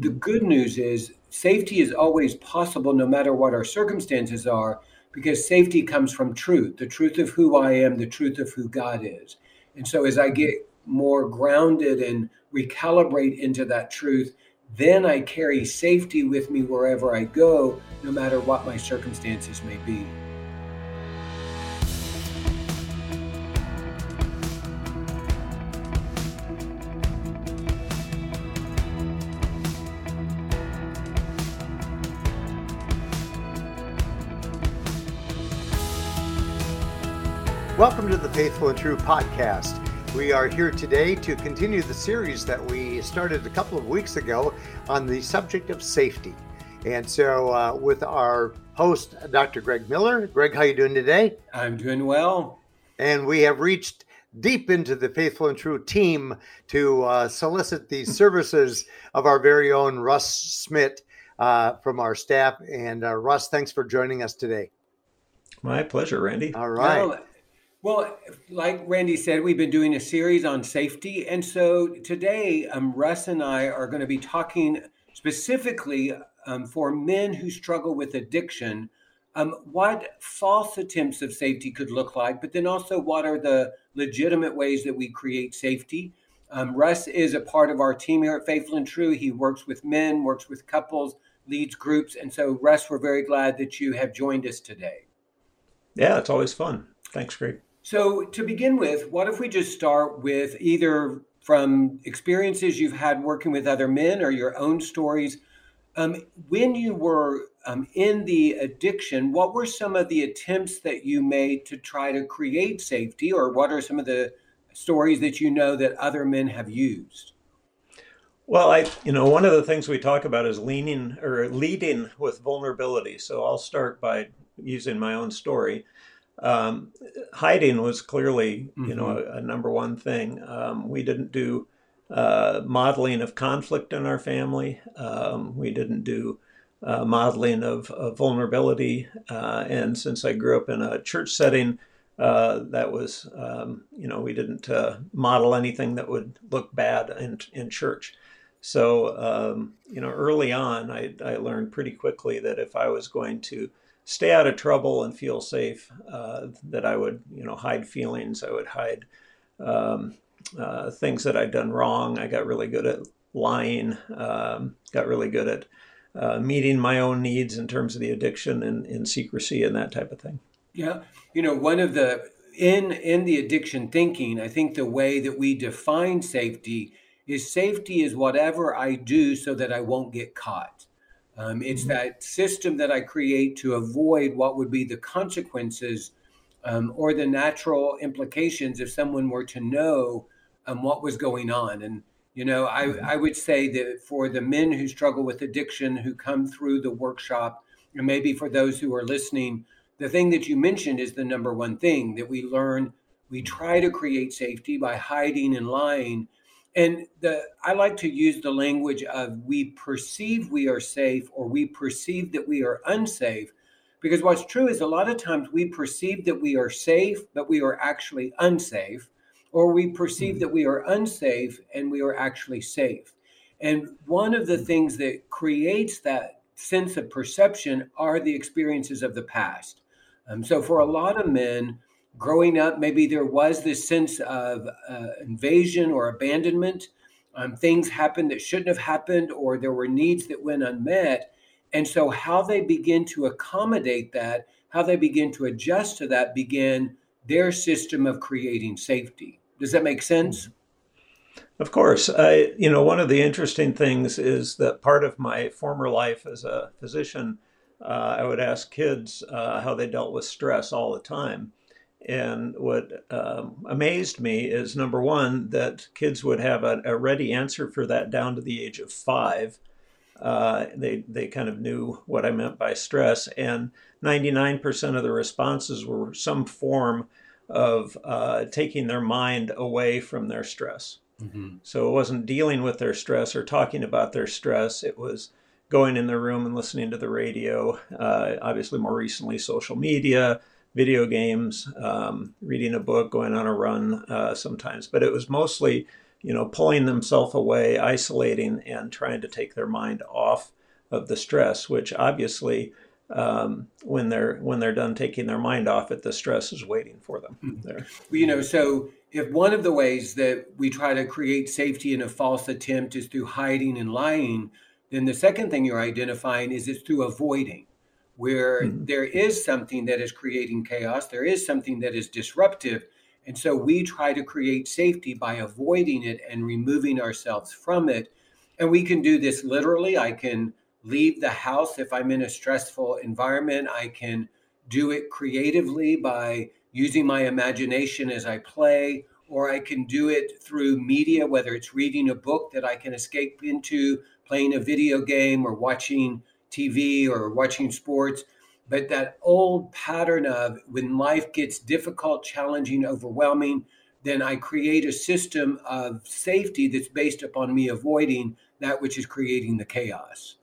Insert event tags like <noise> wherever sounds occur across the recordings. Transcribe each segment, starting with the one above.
the good news is safety is always possible no matter what our circumstances are because safety comes from truth the truth of who I am, the truth of who God is. And so as I mm-hmm. get more grounded and recalibrate into that truth, then I carry safety with me wherever I go, no matter what my circumstances may be. To the Faithful and True podcast. We are here today to continue the series that we started a couple of weeks ago on the subject of safety. And so, uh, with our host, Dr. Greg Miller. Greg, how are you doing today? I'm doing well. And we have reached deep into the Faithful and True team to uh, solicit the <laughs> services of our very own Russ Smidt uh, from our staff. And uh, Russ, thanks for joining us today. My pleasure, Randy. All right. Well, well, like Randy said, we've been doing a series on safety. And so today, um, Russ and I are going to be talking specifically um, for men who struggle with addiction, um, what false attempts of safety could look like, but then also what are the legitimate ways that we create safety. Um, Russ is a part of our team here at Faithful and True. He works with men, works with couples, leads groups. And so, Russ, we're very glad that you have joined us today. Yeah, it's always fun. Thanks, Greg. So, to begin with, what if we just start with either from experiences you've had working with other men or your own stories? Um, when you were um, in the addiction, what were some of the attempts that you made to try to create safety, or what are some of the stories that you know that other men have used? Well, I, you know, one of the things we talk about is leaning or leading with vulnerability. So I'll start by using my own story um, hiding was clearly, you know, mm-hmm. a, a, number one thing. Um, we didn't do uh, modeling of conflict in our family. Um, we didn't do uh, modeling of, of vulnerability. Uh, and since I grew up in a church setting, uh, that was, um, you know, we didn't uh, model anything that would look bad in, in church. So, um, you know, early on, I, I learned pretty quickly that if I was going to stay out of trouble and feel safe. Uh, that I would, you know, hide feelings. I would hide um, uh, things that I'd done wrong. I got really good at lying. Um, got really good at uh, meeting my own needs in terms of the addiction and in secrecy and that type of thing. Yeah, you know, one of the in in the addiction thinking, I think the way that we define safety is safety is whatever I do so that I won't get caught. Um, it's that system that I create to avoid what would be the consequences um, or the natural implications if someone were to know um, what was going on. And, you know, I, mm-hmm. I would say that for the men who struggle with addiction who come through the workshop, and maybe for those who are listening, the thing that you mentioned is the number one thing that we learn. We try to create safety by hiding and lying and the I like to use the language of we perceive we are safe or we perceive that we are unsafe. Because what's true is a lot of times we perceive that we are safe, but we are actually unsafe, or we perceive mm-hmm. that we are unsafe and we are actually safe. And one of the mm. things that creates that sense of perception are the experiences of the past. Um, so for a lot of men, growing up, maybe there was this sense of uh, invasion or abandonment. Um, things happened that shouldn't have happened, or there were needs that went unmet. And so, how they begin to accommodate that, how they begin to adjust to that, begin their system of creating safety. Does that make sense? Of course. I, you know, one of the interesting things is that part of my former life as a physician, uh, I would ask kids uh, how they dealt with stress all the time. And what um, amazed me is number one, that kids would have a, a, ready answer for that down to the age of five. Uh, they, they kind of knew what I meant by stress. And 99% of the responses were some form of uh, taking their mind away from their stress. Mm-hmm. So it wasn't dealing with their stress or talking about their stress. It was going in their room and listening to the radio. Uh, obviously, more recently, social media, video games, um, reading a book, going on a run uh, sometimes. But it was mostly you know, pulling themselves away, isolating, and trying to take their mind off of the stress, which obviously um, when they're when they're done taking their mind off it, the stress is waiting for them hmm. there. You know, so if one of the ways that we try to create safety in a false attempt is through hiding and lying, then the second thing you're identifying is it's through avoiding, where mm-hmm. there is something that is creating chaos, there is something that is disruptive. And so we try to create safety by avoiding it and removing ourselves from it. And we can do this literally. I can leave the house if I'm in a stressful environment. I can do it creatively by using my imagination as I play, or I can do it through media, whether it's reading a book that I can escape into, playing a video game, or watching TV or watching sports. But that old pattern of when life gets difficult, challenging, overwhelming, then I create a system of safety that's based upon me avoiding that which is creating the chaos.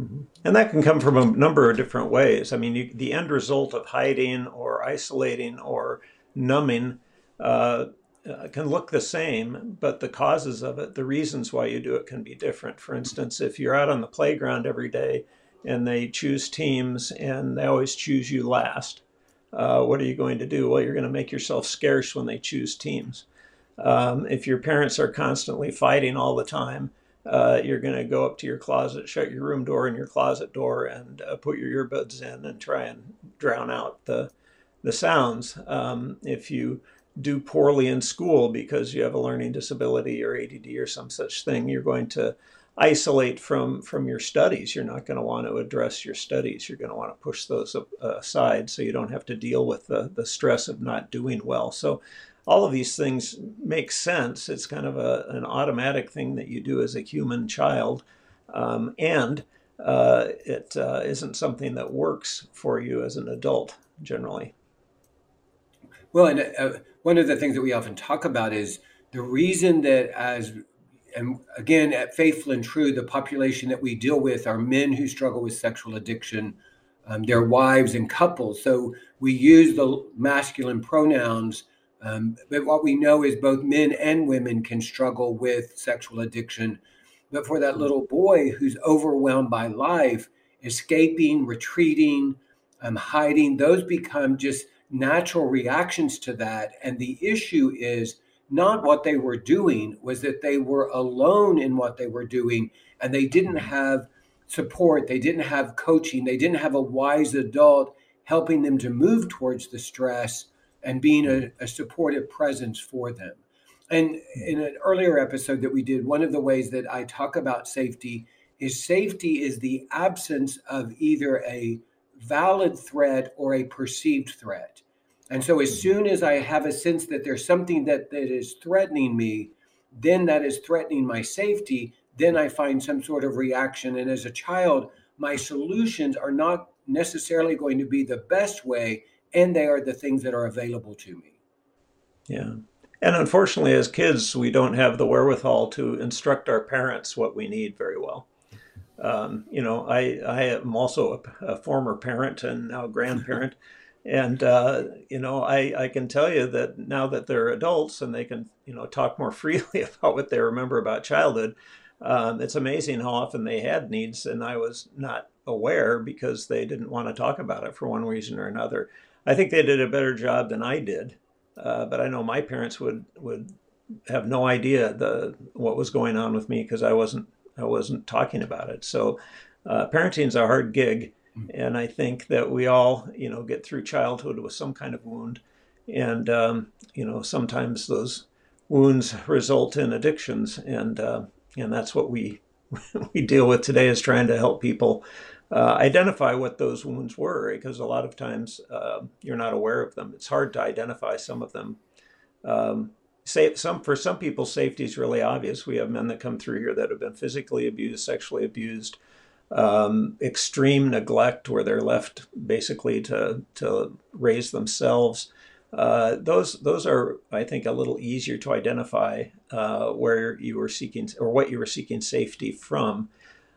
Mm-hmm. And that can come from a number of different ways. I mean, you, the end result of hiding or isolating or numbing uh, uh, can look the same, but the causes of it, the reasons why you do it, can be different. For instance, if you're out on the playground every day and they choose teams and they always choose you last, uh, what are you going to do? Well, you're going to make yourself scarce when they choose teams. Um, if your parents are constantly fighting all the time, uh, you're going to go up to your closet, shut your room door and your closet door, and uh, put your earbuds in and try and drown out the the sounds. Um, if you do poorly in school because you have a learning disability or ADD or some such thing, you're going to isolate from from your studies. You're not going to want to address your studies. You're going to want to push those aside so you don't have to deal with the the stress of not doing well. So all of these things make sense. It's kind of a, an automatic thing that you do as a human child. Um, and uh, it uh, not something that works for you as an adult generally. Well, and uh, one of the things that we often talk about is the reason that, as and again, at Faithful and True, the population that we deal with are men who struggle with sexual addiction, um, their wives and couples. So we use the masculine pronouns um, but what we know is both men and women can struggle with sexual addiction. But for that little boy who's overwhelmed by life, escaping, retreating, um, hiding, those become just natural reactions to that. And the issue is not what they were doing, was that they were alone in what they were doing and they didn't have support, they didn't have coaching, they didn't have a wise adult helping them to move towards the stress and being a, a supportive presence for them. And in an earlier episode that we did, one of the ways that I talk about safety is safety is the absence of either a valid threat or a perceived threat. And so, as hmm. soon as I have a sense that there's something that, that is threatening me, then that is threatening my safety, then I find some sort of reaction. And as a child, my solutions are not necessarily going to be the best way and they are the things that are available to me. Yeah. And unfortunately, as kids, we don't have the wherewithal to instruct our parents what we need very well. Um, you know, I, I am also a, a, former parent and now grandparent. <laughs> and, uh, you know, I, I can tell you that now that they're adults and they can, you know, talk more <laughs> freely about what they remember about childhood, um, it's amazing how often they had needs and I was not aware because they didn't want to talk about it for one reason or another. I think they did a better job than I did, uh, but I know my parents would would have no idea the what was going on with me because I wasn't I wasn't talking about it. So uh, parenting is a hard gig, mm. and I think that we all you know get through childhood with some kind of wound, and um, you know sometimes those wounds result in addictions, and uh, and that's what we <laughs> we deal with today is trying to help people uh, identify what those wounds were because a lot of times uh, you're not aware of them. It's hard to identify some of them. Um, say, some for some people, safety is really obvious. We have men that come through here that have been physically abused, sexually abused, um, extreme neglect where they're left basically to to raise themselves. Uh, those those are, I think, a little easier to identify uh, where you were seeking or what you were seeking safety from.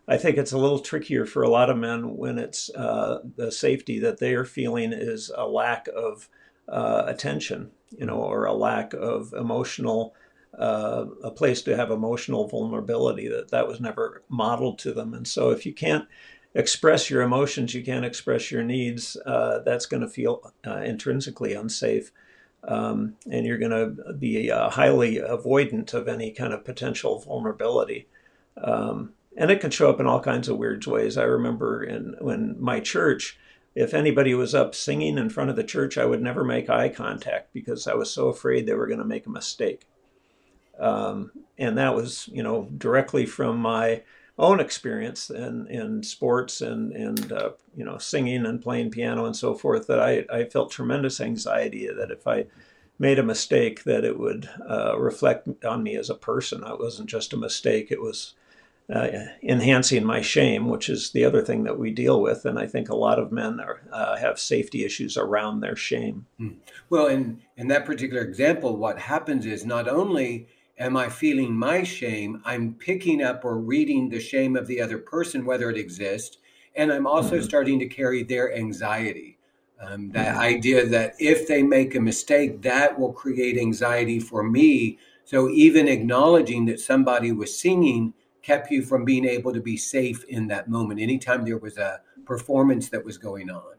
I think it's a little trickier for a lot of men when it's uh, the safety that they are feeling is a lack of uh, attention, you know, or a lack of emotional uh, a place to have emotional vulnerability. That that was never modeled to them, and so if you can't express your emotions, you can't express your needs. Uh, that's going to feel uh, intrinsically unsafe. Um, and you're going to be uh, highly avoidant of any kind of potential vulnerability. Um, and it can show up in all kinds of weird ways. I remember in when my church, if anybody was up singing in front of the church, I would never make eye contact because I was so afraid they were going to make a mistake. Um, and that was, you know, directly from my own experience in, in sports and, and uh, you know, singing and playing piano and so forth that I, I felt tremendous anxiety that if I made a mistake that it would uh, reflect on me as a person. It wasn't just a mistake. It was uh, enhancing my shame, which is the other thing that we deal with. And I think a lot of men are, uh, have safety issues around their shame. Hmm. Well, in, in that particular example, what happens is not only am I feeling my shame, I'm picking up or reading the shame of the other person, whether it exists, and I'm also mm-hmm. starting to carry their anxiety. Um, that mm-hmm. idea that if they make a mistake, that will create anxiety for me. So even acknowledging that somebody was singing kept you from being able to be safe in that moment, anytime there was a performance that was going on.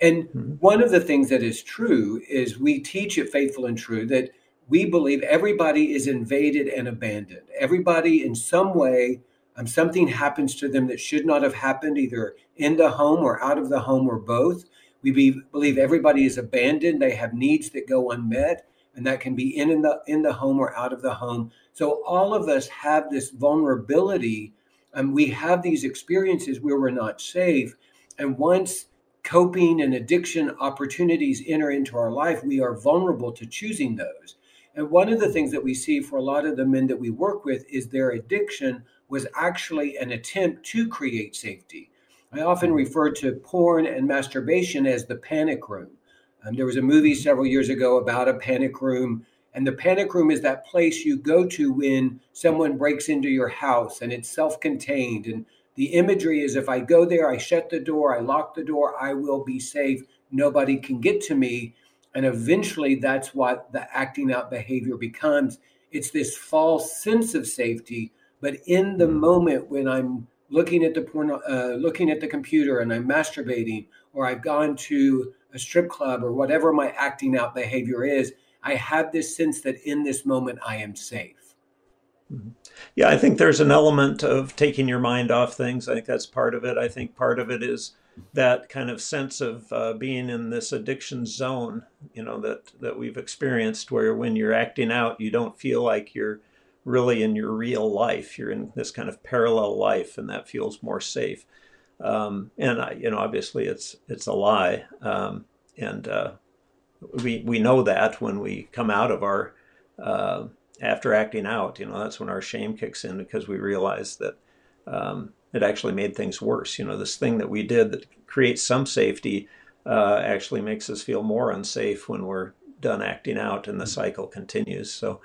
And mm-hmm. one of the things that is true is we teach at Faithful and True that we believe everybody is invaded and abandoned. Everybody, in some way, um, something happens to them that should not have happened, either in the home or out of the home or both. We be, believe everybody is abandoned. They have needs that go unmet, and that can be in, in the in the home or out of the home. So all of us have this vulnerability, and we have these experiences where we're not safe. And once coping and addiction opportunities enter into our life, we are vulnerable to choosing those. And one of the things that we see for a lot of the men that we work with is their addiction was actually an attempt to create safety. I often refer to porn and masturbation as the panic room. Um, there was a movie several years ago about a panic room, and the panic room is that place you go to when someone breaks into your house and it's self contained. And the imagery is if I go there, I shut the door, I lock the door, I will be safe. Nobody can get to me. And eventually, that's what the acting out behavior becomes. It's this false sense of safety. But in the moment when I'm looking at the porn, uh, looking at the computer, and I'm masturbating, or I've gone to a strip club, or whatever my acting out behavior is, I have this sense that in this moment I am safe. Mm-hmm. Yeah, I think there's an element of taking your mind off things. I think that's part of it. I think part of it is that kind of sense of uh, being in this addiction zone, you know, that that we've experienced, where when you're acting out, you don't feel like you're really in your real life. You're in this kind of parallel life, and that feels more safe. Um, and I, you know, obviously, it's it's a lie, um, and uh, we we know that when we come out of our uh, after acting out, you know, that's when our shame kicks in because we realize that um, it actually made things worse. You know, this thing that we did that creates some safety uh, actually makes us feel more unsafe when we're done acting out and the cycle continues. So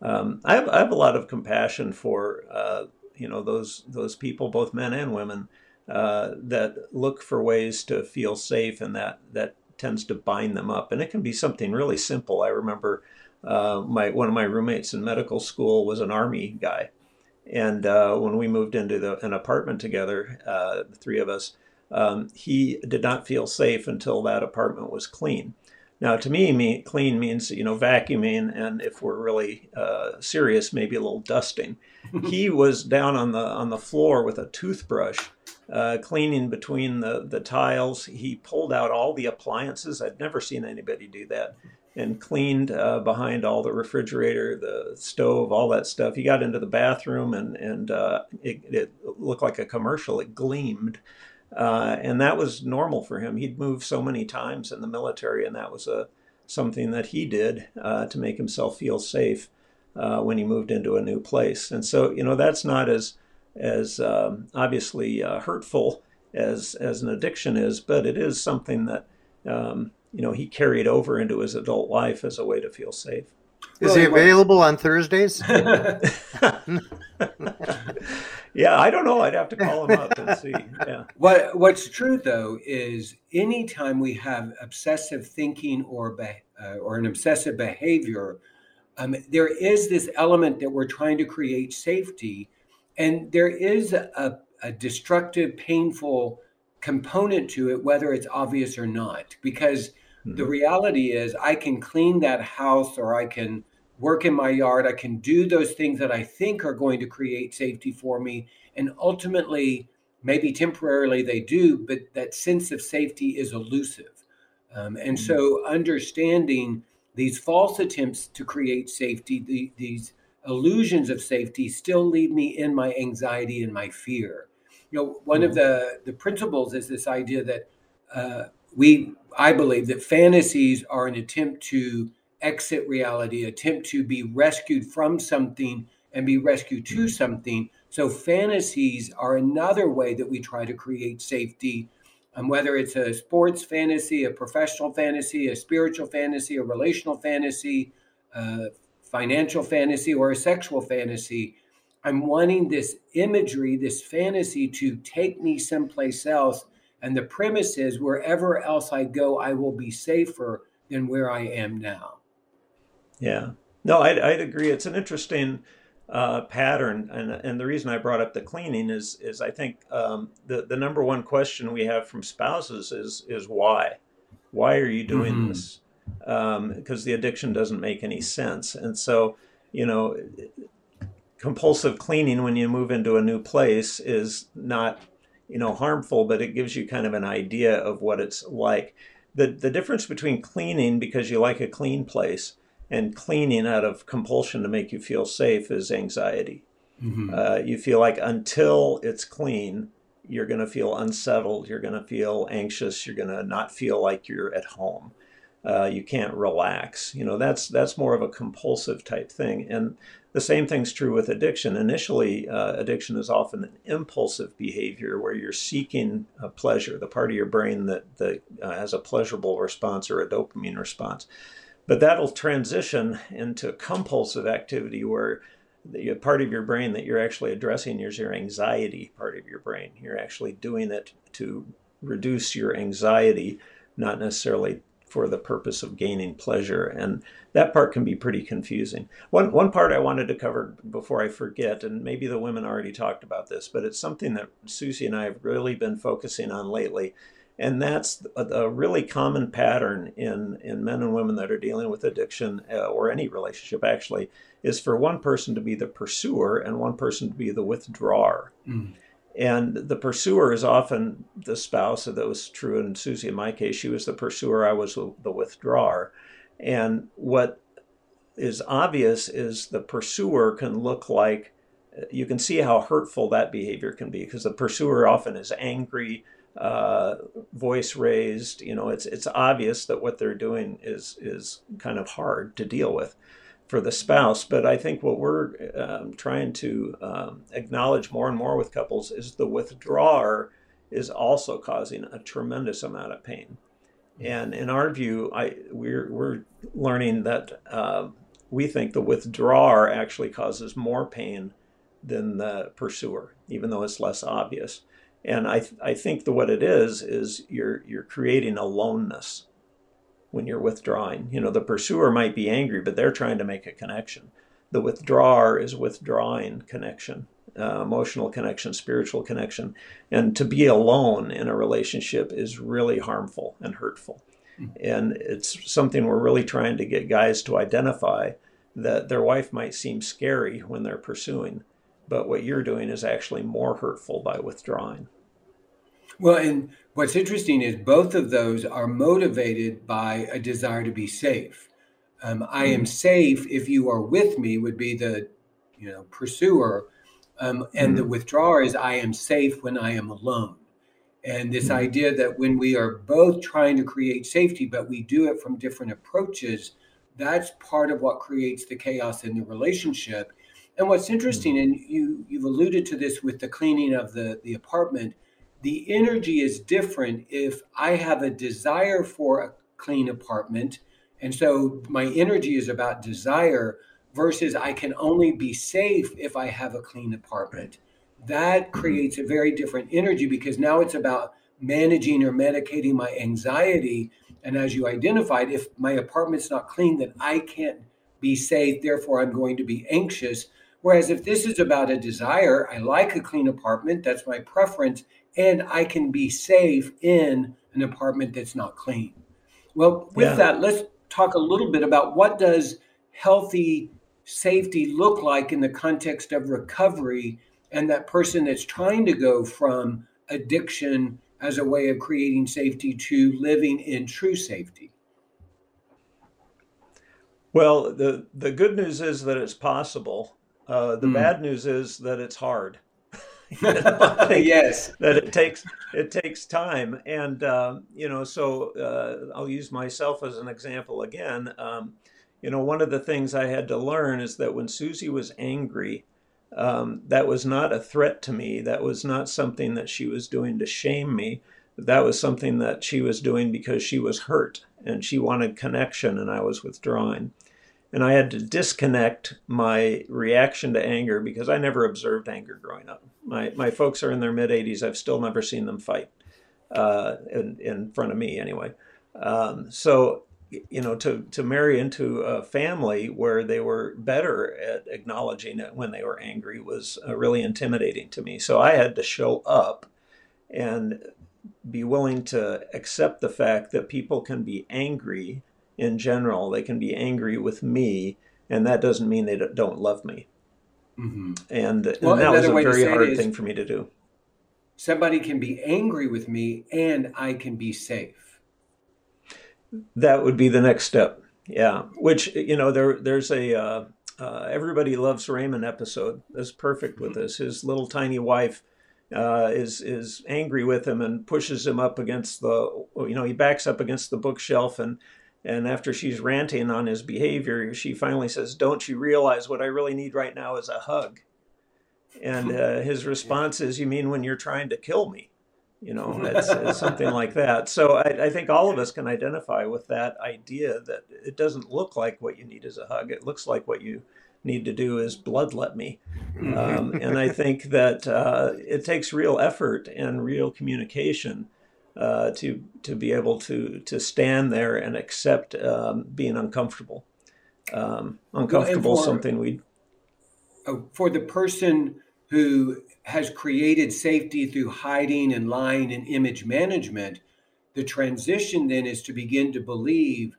um, I, have, I have a lot of compassion for uh, you know those those people, both men and women, uh, that look for ways to feel safe, and that that tends to bind them up. And it can be something really simple. I remember uh, my one of my roommates in medical school was an army guy, and uh, when we moved into the, an apartment together, uh, the three of us, um, he did not feel safe until that apartment was clean. Now, to me, me clean means you know vacuuming, and if we're really uh, serious, maybe a little dusting. <laughs> he was down on the on the floor with a toothbrush, uh, cleaning between the the tiles. He pulled out all the appliances. I'd never seen anybody do that, and cleaned uh, behind all the refrigerator, the stove, all that stuff. He got into the bathroom, and and uh, it, it looked like a commercial. It gleamed. Uh, and that was normal for him. He'd moved so many times in the military, and that was a something that he did uh, to make himself feel safe uh, when he moved into a new place. And so, you know, that's not as as um, obviously uh, hurtful as as an addiction is, but it is something that um, you know he carried over into his adult life as a way to feel safe. Is he available on Thursdays? <laughs> yeah, I don't know. I'd have to call him up and see. Yeah. What What's true though is anytime we have obsessive thinking or be, uh, or an obsessive behavior, um, there is this element that we're trying to create safety, and there is a, a destructive, painful component to it, whether it's obvious or not. Because mm-hmm. the reality is, I can clean that house or I can work in my yard, I can do those things that I think are going to create safety for me. And ultimately, maybe temporarily they do, but that sense of safety is elusive. Um, and mm-hmm. so, understanding these false attempts to create safety, the, these illusions of safety, still leave me in my anxiety and my fear. You know, one mm-hmm. of the the principles is this idea that uh, we, I believe, that fantasies are an attempt to exit reality, attempt to be rescued from something and be rescued to mm-hmm. something. So fantasies are another way that we try to create safety um, whether it's a sports fantasy, a professional fantasy, a spiritual fantasy, a relational fantasy, a financial fantasy, or a sexual fantasy. I'm wanting this imagery, this fantasy to take me someplace else. And the premise is wherever else I go, I will be safer than where I am now. Yeah. No, I'd, I'd agree. It's an interesting uh, pattern. And, and the reason I brought up the cleaning is, is I think um, the, the number one question we have from spouses is, is why? Why are you doing mm-hmm. this? Because um, the addiction doesn't make any sense. And so, you know, compulsive cleaning when you move into a new place is not, you know, harmful, but it gives you kind of an idea of what it's like. The, the difference between cleaning because you like a clean place and cleaning out of compulsion to make you feel safe is anxiety. Mm-hmm. Uh, you feel like until it's clean, you're going to feel unsettled. You're going to feel anxious. You're going to not feel like you're at home. Uh, you can't relax. You know that's that's more of a compulsive type thing. And the same thing's true with addiction. Initially, uh, addiction is often an impulsive behavior where you're seeking a pleasure, the part of your brain that that uh, has a pleasurable response or a dopamine response. But that'll transition into compulsive activity where the part of your brain that you're actually addressing is your anxiety part of your brain. You're actually doing it to reduce your anxiety, not necessarily for the purpose of gaining pleasure. And that part can be pretty confusing. One, one part I wanted to cover before I forget, and maybe the women already talked about this, but it's something that Susie and I have really been focusing on lately and that's a, a, really common pattern in, in men and women that are dealing with addiction uh, or any relationship actually is for one person to be the pursuer and one person to be the withdrawer mm. And the pursuer is often the spouse that was true in susie in my case she was the pursuer i was the withdrawer and what is obvious is the pursuer can look like you can see how hurtful that behavior can be because the pursuer often is angry uh, voice raised. You know, it's it's obvious that what they're doing is is kind of hard to deal with for the spouse. But I think what we're um, trying to um, acknowledge more and more with couples is the withdrawer is also causing a tremendous amount of pain. And in our view, I we're we're learning that uh, we think the withdrawer actually causes more pain than the pursuer, even though it's less obvious. And I, th- I think that what it is is you're you're creating aloneness when you're withdrawing. You know, the pursuer might be angry, but they're trying to make a connection. The withdrawer is withdrawing connection, uh, emotional connection, spiritual connection, and to be alone in a relationship is really harmful and hurtful. Mm-hmm. And it's something we're really trying to get guys to identify that their wife might seem scary when they're pursuing, but what you're doing is actually more hurtful by withdrawing. Well, and what's interesting is both of those are motivated by a desire to be safe. Um, I am mm-hmm. safe if you are with me would be the you know pursuer, um, and mm-hmm. the withdrawer is I am safe when I am alone. And this mm-hmm. idea that when we are both trying to create safety, but we do it from different approaches, that's part of what creates the chaos in the relationship. And what's interesting, mm-hmm. and you you've alluded to this with the cleaning of the the apartment, the energy is different if I have a desire for a clean apartment, and so my energy is about desire versus I can only be safe if I have a clean apartment. That mm-hmm. creates a very different energy because now it's about managing or medicating my anxiety. And as you identified, if my apartment's not clean, then I can't be safe, therefore I'm going to be anxious. Whereas if this is about a desire, I like a clean apartment, that's my preference, and I can be safe in an apartment that's not clean. Well, with yeah. that, let's talk a little bit about what does healthy safety look like in the context of recovery and that person that's trying to go from addiction as a way of creating safety to living in true safety? Well, the, the good news is that it's possible. Uh, the mm. bad news is that it's hard. <laughs> yes, that it takes it takes time, and um, you know, so uh, I'll use myself as an example again. Um, you know, one of the things I had to learn is that when Susie was angry, um, that was not a threat to me. That was not something that she was doing to shame me. That was something that she was doing because she was hurt and she wanted connection, and I was withdrawing. And I had to disconnect my reaction to anger because I never observed anger growing up. My, my folks are in their mid 80s. I've still never seen them fight uh, in, in front of me, anyway. Um, so you know, to, to marry into a family where they were better at acknowledging it when they were angry was uh, really intimidating to me. So I had to show up and be willing to accept the fact that people can be angry in general. They can be angry with me, and that doesn't mean they don't love me. Mm-hmm. And, and that was a very hard thing for me to do. Somebody can be angry with me, and I can be safe that would be the next step. Yeah, which you know there there's a uh, uh, everybody loves Raymond episode. That's perfect with this. His little tiny wife uh, is is angry with him and pushes him up against the you know he backs up against the bookshelf and and after she's ranting on his behavior, she finally says, "Don't you realize what I really need right now is a hug?" And <laughs> uh, his response is, "You mean when you're trying to kill me?" you know <laughs> it's, it's something like that. So I, I, think all of us can identify with that idea that it doesn't look like what you need is a hug. It looks like what you need to do is bloodlet me. Um, and i think that uh, it takes real effort and real communication uh, to to be able to to stand there and accept um, being uncomfortable um, uncomfortable well, for, something we uh, for the person who has created safety through hiding and lying and image management, the transition then is to begin to believe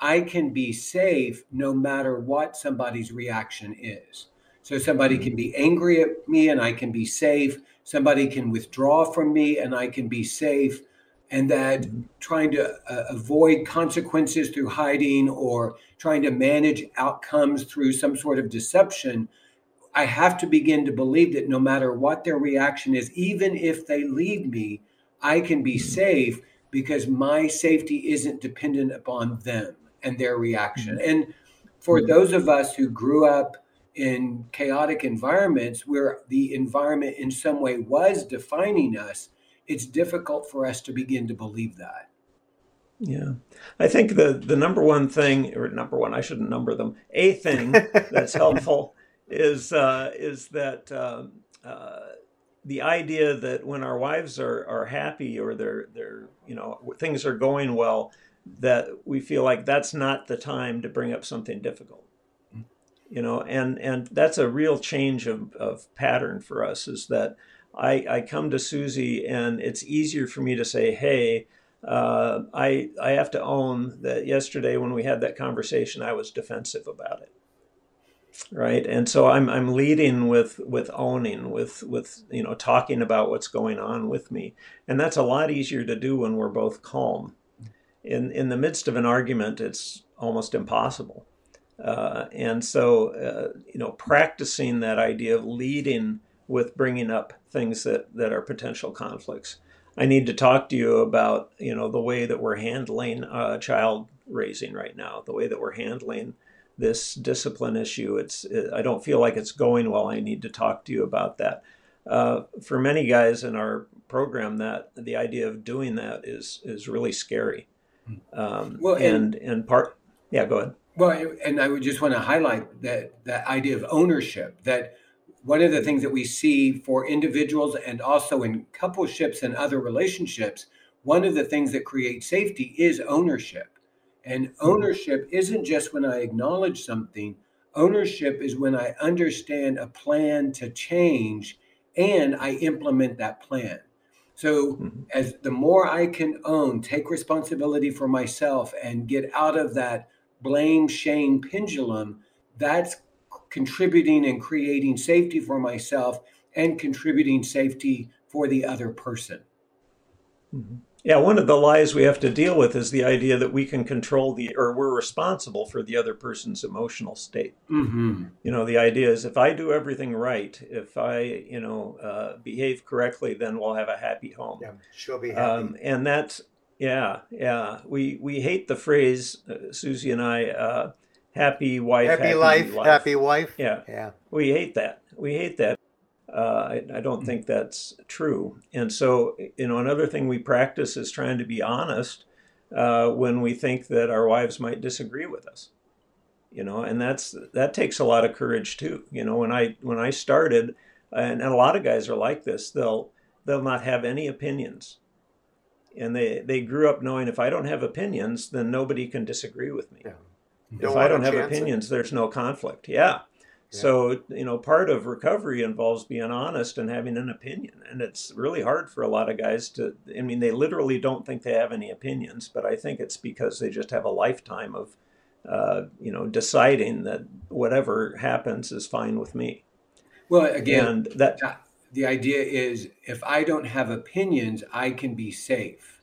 I can be safe no matter what somebody's reaction is. So somebody can be angry at me and I can be safe. Somebody can withdraw from me and I can be safe. And that trying to uh, avoid consequences through hiding or trying to manage outcomes through some sort of deception I have to begin to believe that no matter what their reaction is, even if they leave me, I can be mm-hmm. safe because my safety isn't dependent upon them and their reaction. Mm-hmm. And for mm-hmm. those of us who grew up in chaotic environments where the environment in some way was defining us, it's difficult for us to begin to believe that. Yeah. I think the the number one thing or number one, I shouldn't number them. A thing <laughs> that's helpful is uh, is that um, uh, the idea that when our wives are, are happy or they're they're you know things are going well, that we feel like that's not the time to bring up something difficult. You know, and and that's a real change of, of pattern for us. Is that I I come to Susie and it's easier for me to say, hey. Uh, I I have to own that yesterday when we had that conversation, I was defensive about it right and so i'm i'm leading with with owning with with you know talking about what's going on with me and that's a lot easier to do when we're both calm in in the midst of an argument it's almost impossible uh, and so uh, you know practicing that idea of leading with bringing up things that that are potential conflicts i need to talk to you about you know the way that we're handling uh, child raising right now the way that we're handling this discipline issue. It's I don't feel like it's going well. I need to talk to you about that. Uh, for many guys in our program, that the idea of doing that is is really scary. Um, well, and, and and part yeah, go ahead. Well, and I would just want to highlight that that idea of ownership. That one of the things that we see for individuals and also in coupleships and other relationships, one of the things that creates safety is ownership And ownership isn't just when I acknowledge something, ownership is when I understand a plan to change and I implement that plan. So mm-hmm. as the more I can own, take responsibility for myself and get out of that blame shame pendulum, that's contributing and creating safety for myself and contributing safety for the other person. Mm-hmm. Yeah, one of the lies we have to deal with is the idea that we can control the, or we're responsible for the other person's emotional state. Mm-hmm. You know, the idea is if I do everything right, if I, you know, uh, behave correctly, then we'll have a happy home. Yeah, she'll be happy. Um, and that's, yeah, yeah. We we hate the phrase, uh, Susie and I, uh, happy wife, happy, happy life, life, happy wife. Yeah, yeah. We hate that. We hate that uh, I, I, don't think that's true. And so, you know, another thing we practice is trying to be honest uh, when we think that our wives might disagree with us. You know, and that's that takes a lot of courage too. You know, when I when I started, and, and a lot of guys are like this, they'll they'll not have any opinions, and they they grew up knowing if I don't have opinions, then nobody can disagree with me. Yeah. If I don't have opinions, it. there's no conflict. Yeah. So, you know, part of recovery involves being honest and having an opinion. And it's really hard for a lot of guys to, I mean, they literally don't think they have any opinions, but I think it's because they just have a lifetime of, uh, you know, deciding that whatever happens is fine with me. Well, again, and that the idea is if I don't have opinions, I can be safe.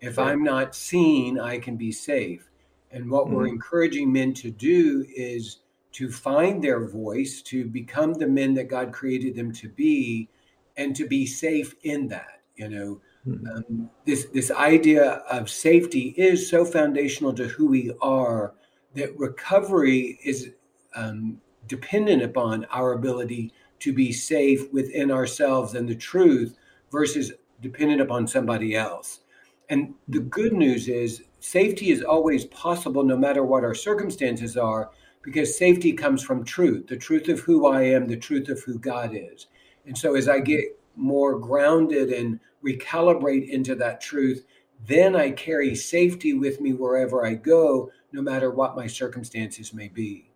If right. I'm not seen, I can be safe. And what mm-hmm. we're encouraging men to do is to find their voice, to become the men that God created them to be, and to be safe in that. You know, mm-hmm. um, this this idea of safety is so foundational to who we are that recovery is um, dependent upon our ability to be safe within ourselves and the truth versus dependent upon somebody else. And the good news is safety is always possible no matter what our circumstances are because safety comes from truth the truth of who I am, the truth of who God is. And so as I get more grounded and recalibrate into that truth, then I carry safety with me wherever I go, no matter what my circumstances may be.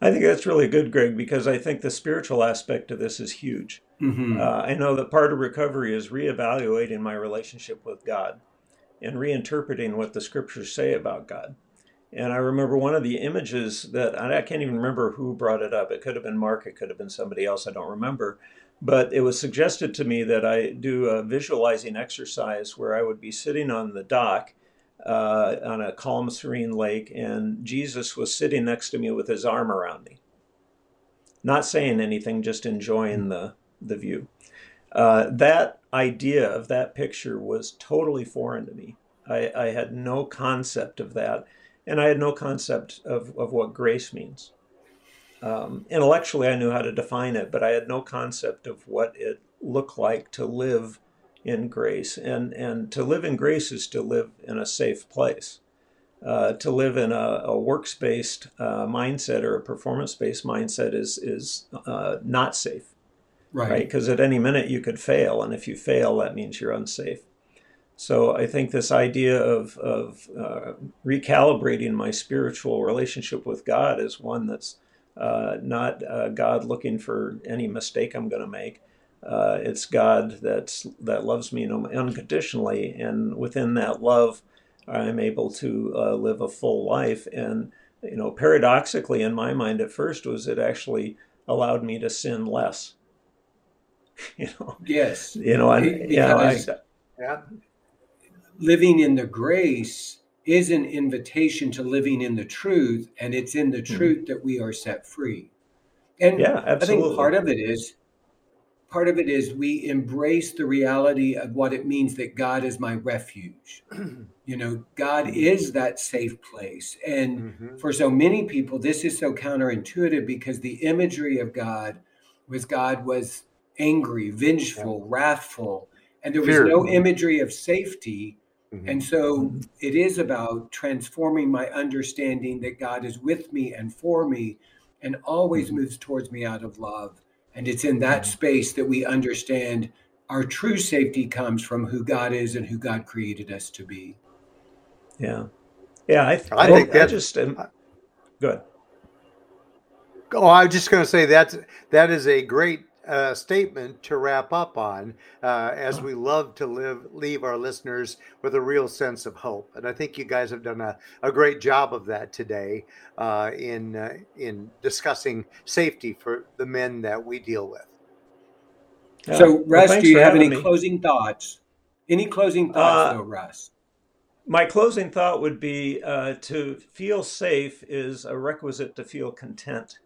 I think that's really good, Greg, because I think the spiritual aspect of this is huge. Mm-hmm. Uh, I know that part of recovery is reevaluating my relationship with God and reinterpreting what the scriptures say about God. And I remember one of the images that I can't even remember who brought it up. It could have been Mark, it could have been somebody else, I don't remember. But it was suggested to me that I do a visualizing exercise where I would be sitting on the dock uh, on a calm, serene lake, and Jesus was sitting next to me with his arm around me. Not saying anything, just enjoying the, the view. Uh, that idea of that picture was totally foreign to me. I, I had no concept of that and I had no concept of, of what grace means. Um, intellectually, I knew how to define it, but I had no concept of what it looked like to live in grace. And, and to live in grace is to live in a safe place. Uh, to live in a, a works based uh, mindset or a performance based mindset is, is uh, not safe. Right. Because right? at any minute you could fail. And if you fail, that means you're unsafe. So I think this idea of, of uh, recalibrating my spiritual relationship with God is one that's uh, not uh, God looking for any mistake I'm going to make. Uh, it's God that's that loves me unconditionally, and within that love, I'm able to uh, live a full life. And you know, paradoxically, in my mind, at first was it actually allowed me to sin less. <laughs> you know. Yes. You know, and yeah, I, yeah living in the grace is an invitation to living in the truth, and it's in the mm-hmm. truth that we are set free. And yeah, absolutely. I think part of it is part of it is we embrace the reality of what it means that God is my refuge. <clears throat> you know, God is that safe place. And mm-hmm. for so many people, this is so counterintuitive because the imagery of God was God was angry, vengeful, yeah. wrathful, and there was Fear. no imagery of safety Mm-hmm. And so mm-hmm. it is about transforming my understanding that God is with me and for me and always mm-hmm. moves towards me out of love. And it's in that mm-hmm. space that we understand our true safety comes from who God is and who God created us to be. Yeah. Yeah, I, th- I, I think that just um, good. Oh, I was just going to say that that is a great uh, statement to wrap up on, uh, as we love to live leave our listeners with a real sense of hope, and I think you guys have done a, a great job of that today uh, in uh, in discussing safety for the men that we deal with. So, Russ, well, do you have any me. closing thoughts? Any closing thoughts, uh, though, Russ? My closing thought would be uh, to feel safe is a requisite to feel content.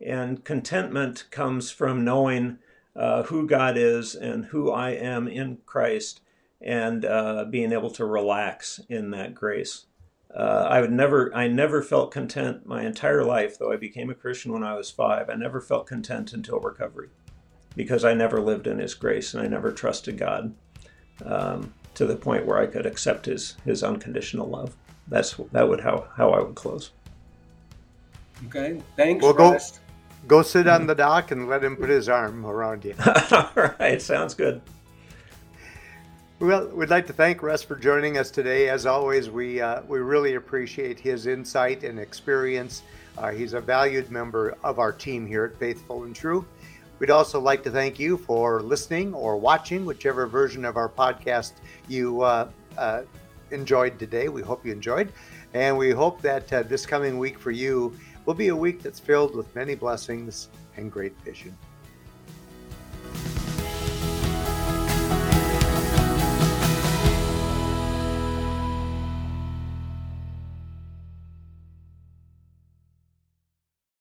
And contentment comes from knowing uh, who God is and who I am in Christ and uh, being able to relax in that grace. Uh, I would never, I never felt content my entire life, though I became a Christian when I was five. I never felt content until recovery because I never lived in His grace and I never trusted God um, to the point where I could accept His His unconditional love. That's that would how how I would close. Okay, thanks. We'll go. Go sit on the dock and let him put his arm around you. <laughs> All right, sounds good. Well, we'd like to thank Russ for joining us today. As always, we uh, we really appreciate his insight and experience. Uh, he's a valued member of our team here at Faithful and True. We'd also like to thank you for listening or watching, whichever version of our podcast you uh, uh enjoyed today. We hope you enjoyed, and we hope that uh, this coming week for you will be a week that's filled with many blessings and great vision.